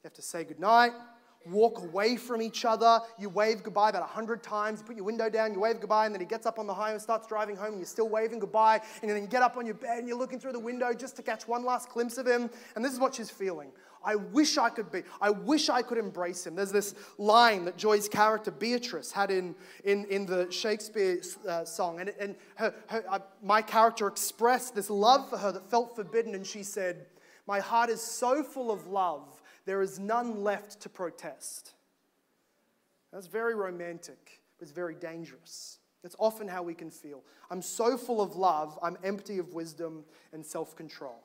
You have to say good night walk away from each other. You wave goodbye about a hundred times. You put your window down, you wave goodbye, and then he gets up on the highway starts driving home, and you're still waving goodbye. And then you get up on your bed and you're looking through the window just to catch one last glimpse of him. And this is what she's feeling. I wish I could be. I wish I could embrace him. There's this line that Joy's character Beatrice had in, in, in the Shakespeare uh, song. And, and her, her, uh, my character expressed this love for her that felt forbidden. And she said, My heart is so full of love, there is none left to protest. That's very romantic, but it's very dangerous. That's often how we can feel. I'm so full of love, I'm empty of wisdom and self control.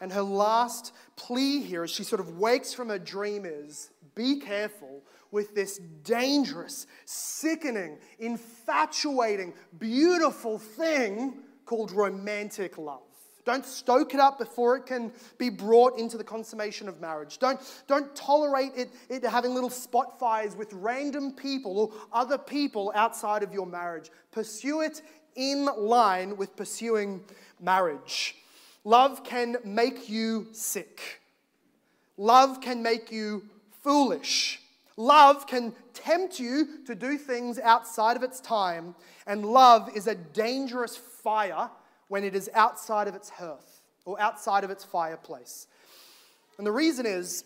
And her last plea here, as she sort of wakes from her dream, is be careful with this dangerous, sickening, infatuating, beautiful thing called romantic love. Don't stoke it up before it can be brought into the consummation of marriage. Don't, don't tolerate it, it having little spot fires with random people or other people outside of your marriage. Pursue it in line with pursuing marriage. Love can make you sick. Love can make you foolish. Love can tempt you to do things outside of its time. And love is a dangerous fire when it is outside of its hearth or outside of its fireplace. And the reason is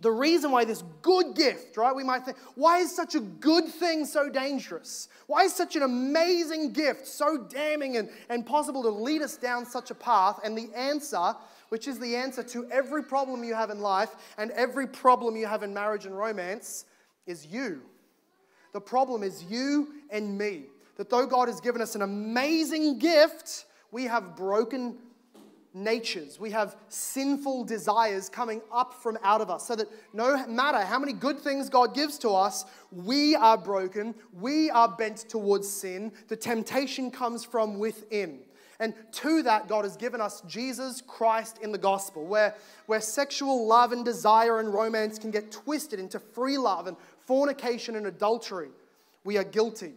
the reason why this good gift, right? We might think, why is such a good thing so dangerous? Why is such an amazing gift so damning and, and possible to lead us down such a path? And the answer, which is the answer to every problem you have in life and every problem you have in marriage and romance, is you. The problem is you and me. That though God has given us an amazing gift, we have broken natures. We have sinful desires coming up from out of us. So that no matter how many good things God gives to us, we are broken. We are bent towards sin. The temptation comes from within. And to that, God has given us Jesus Christ in the gospel, where, where sexual love and desire and romance can get twisted into free love and fornication and adultery. We are guilty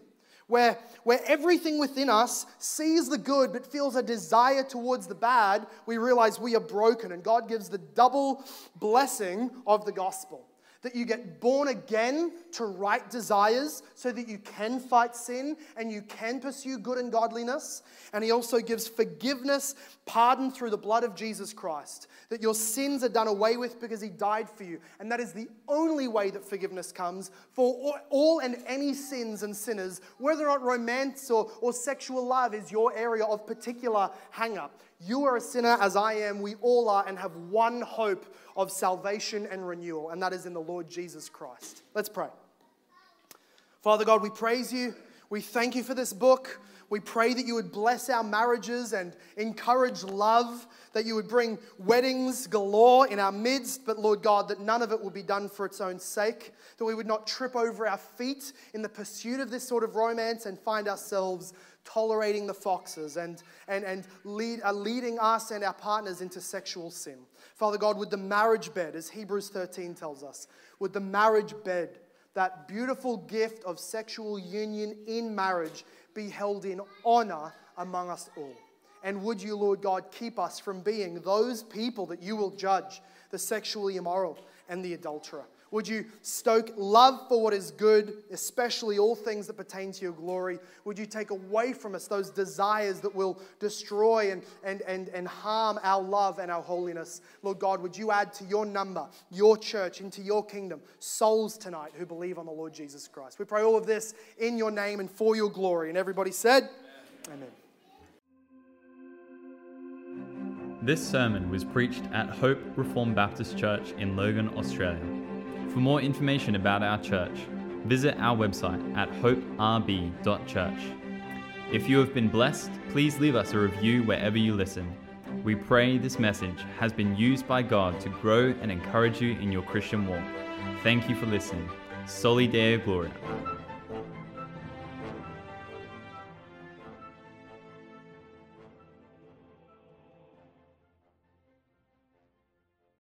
where, where everything within us sees the good but feels a desire towards the bad, we realize we are broken. And God gives the double blessing of the gospel that you get born again to right desires so that you can fight sin and you can pursue good and godliness. And He also gives forgiveness, pardon through the blood of Jesus Christ, that your sins are done away with because He died for you. And that is the only way that forgiveness comes for all and any sins and sinners, whether or not romance or, or sexual love is your area of particular hang up. You are a sinner as I am, we all are, and have one hope of salvation and renewal, and that is in the Lord Jesus Christ. Let's pray. Father God, we praise you. We thank you for this book. We pray that you would bless our marriages and encourage love, that you would bring weddings galore in our midst, but Lord God, that none of it will be done for its own sake, that we would not trip over our feet in the pursuit of this sort of romance and find ourselves tolerating the foxes and, and, and lead, uh, leading us and our partners into sexual sin. Father God, would the marriage bed, as Hebrews 13 tells us, would the marriage bed, that beautiful gift of sexual union in marriage, be held in honor among us all? And would you, Lord God, keep us from being those people that you will judge, the sexually immoral and the adulterer? Would you stoke love for what is good, especially all things that pertain to your glory? Would you take away from us those desires that will destroy and, and, and, and harm our love and our holiness? Lord God, would you add to your number, your church, into your kingdom, souls tonight who believe on the Lord Jesus Christ? We pray all of this in your name and for your glory. And everybody said, Amen. Amen. This sermon was preached at Hope Reformed Baptist Church in Logan, Australia. For more information about our church, visit our website at hoperb.church. If you have been blessed, please leave us a review wherever you listen. We pray this message has been used by God to grow and encourage you in your Christian walk. Thank you for listening. Soli Deo Gloria.